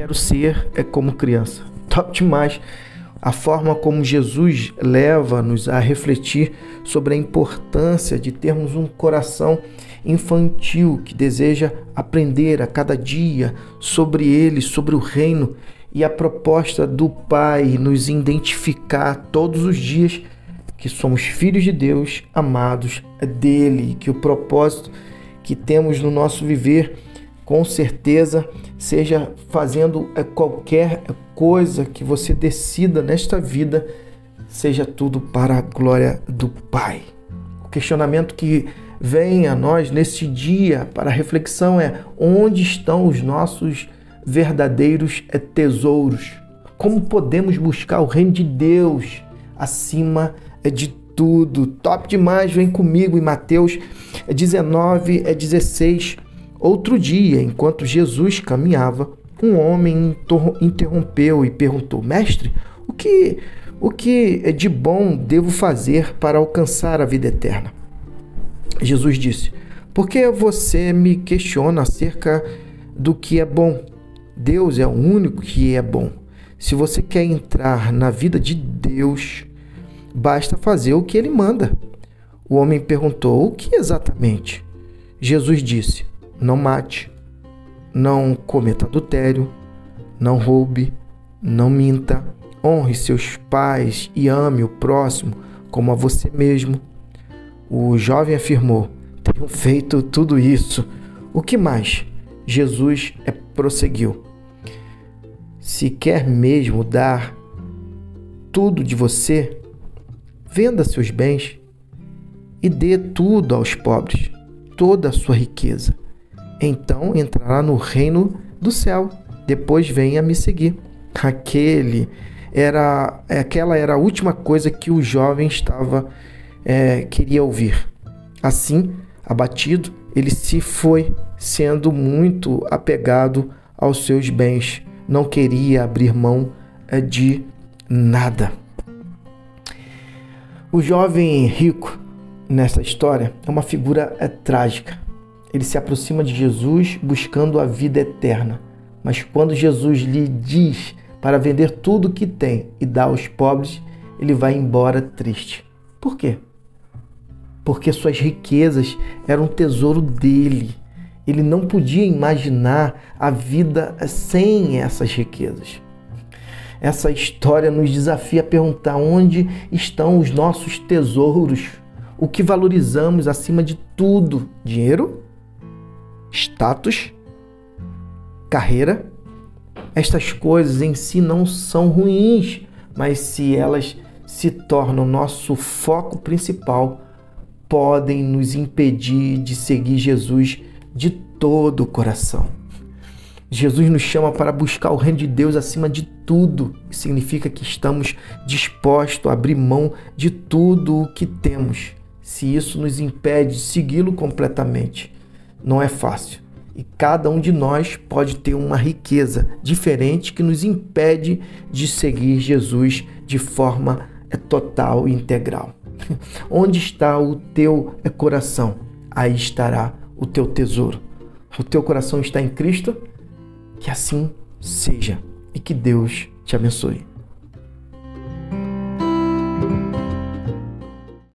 quero ser é como criança. Top demais a forma como Jesus leva-nos a refletir sobre a importância de termos um coração infantil que deseja aprender a cada dia sobre ele, sobre o reino e a proposta do Pai nos identificar todos os dias que somos filhos de Deus, amados dele, que o propósito que temos no nosso viver com certeza seja fazendo é, qualquer coisa que você decida nesta vida, seja tudo para a glória do Pai. O questionamento que vem a nós neste dia para reflexão é: onde estão os nossos verdadeiros é, tesouros? Como podemos buscar o reino de Deus acima é, de tudo? Top demais, vem comigo em Mateus 19, 16 Outro dia, enquanto Jesus caminhava, um homem interrompeu e perguntou: Mestre, o que, o que de bom devo fazer para alcançar a vida eterna? Jesus disse: Por que você me questiona acerca do que é bom? Deus é o único que é bom. Se você quer entrar na vida de Deus, basta fazer o que ele manda. O homem perguntou: O que exatamente? Jesus disse: não mate, não cometa adultério, não roube, não minta, honre seus pais e ame o próximo como a você mesmo. O jovem afirmou: Tenho feito tudo isso. O que mais? Jesus é, prosseguiu: Se quer mesmo dar tudo de você, venda seus bens e dê tudo aos pobres, toda a sua riqueza então entrará no reino do céu. Depois venha me seguir. Aquele era, aquela era a última coisa que o jovem estava é, queria ouvir. Assim, abatido, ele se foi, sendo muito apegado aos seus bens. Não queria abrir mão é, de nada. O jovem rico nessa história é uma figura é, trágica ele se aproxima de Jesus buscando a vida eterna. Mas quando Jesus lhe diz para vender tudo o que tem e dar aos pobres, ele vai embora triste. Por quê? Porque suas riquezas eram tesouro dele. Ele não podia imaginar a vida sem essas riquezas. Essa história nos desafia a perguntar onde estão os nossos tesouros, o que valorizamos acima de tudo: dinheiro? Status, carreira. Estas coisas em si não são ruins, mas se elas se tornam nosso foco principal, podem nos impedir de seguir Jesus de todo o coração. Jesus nos chama para buscar o reino de Deus acima de tudo. Significa que estamos dispostos a abrir mão de tudo o que temos. Se isso nos impede de segui-lo completamente, não é fácil. E cada um de nós pode ter uma riqueza diferente que nos impede de seguir Jesus de forma é, total e integral. Onde está o teu é, coração? Aí estará o teu tesouro. O teu coração está em Cristo? Que assim seja e que Deus te abençoe.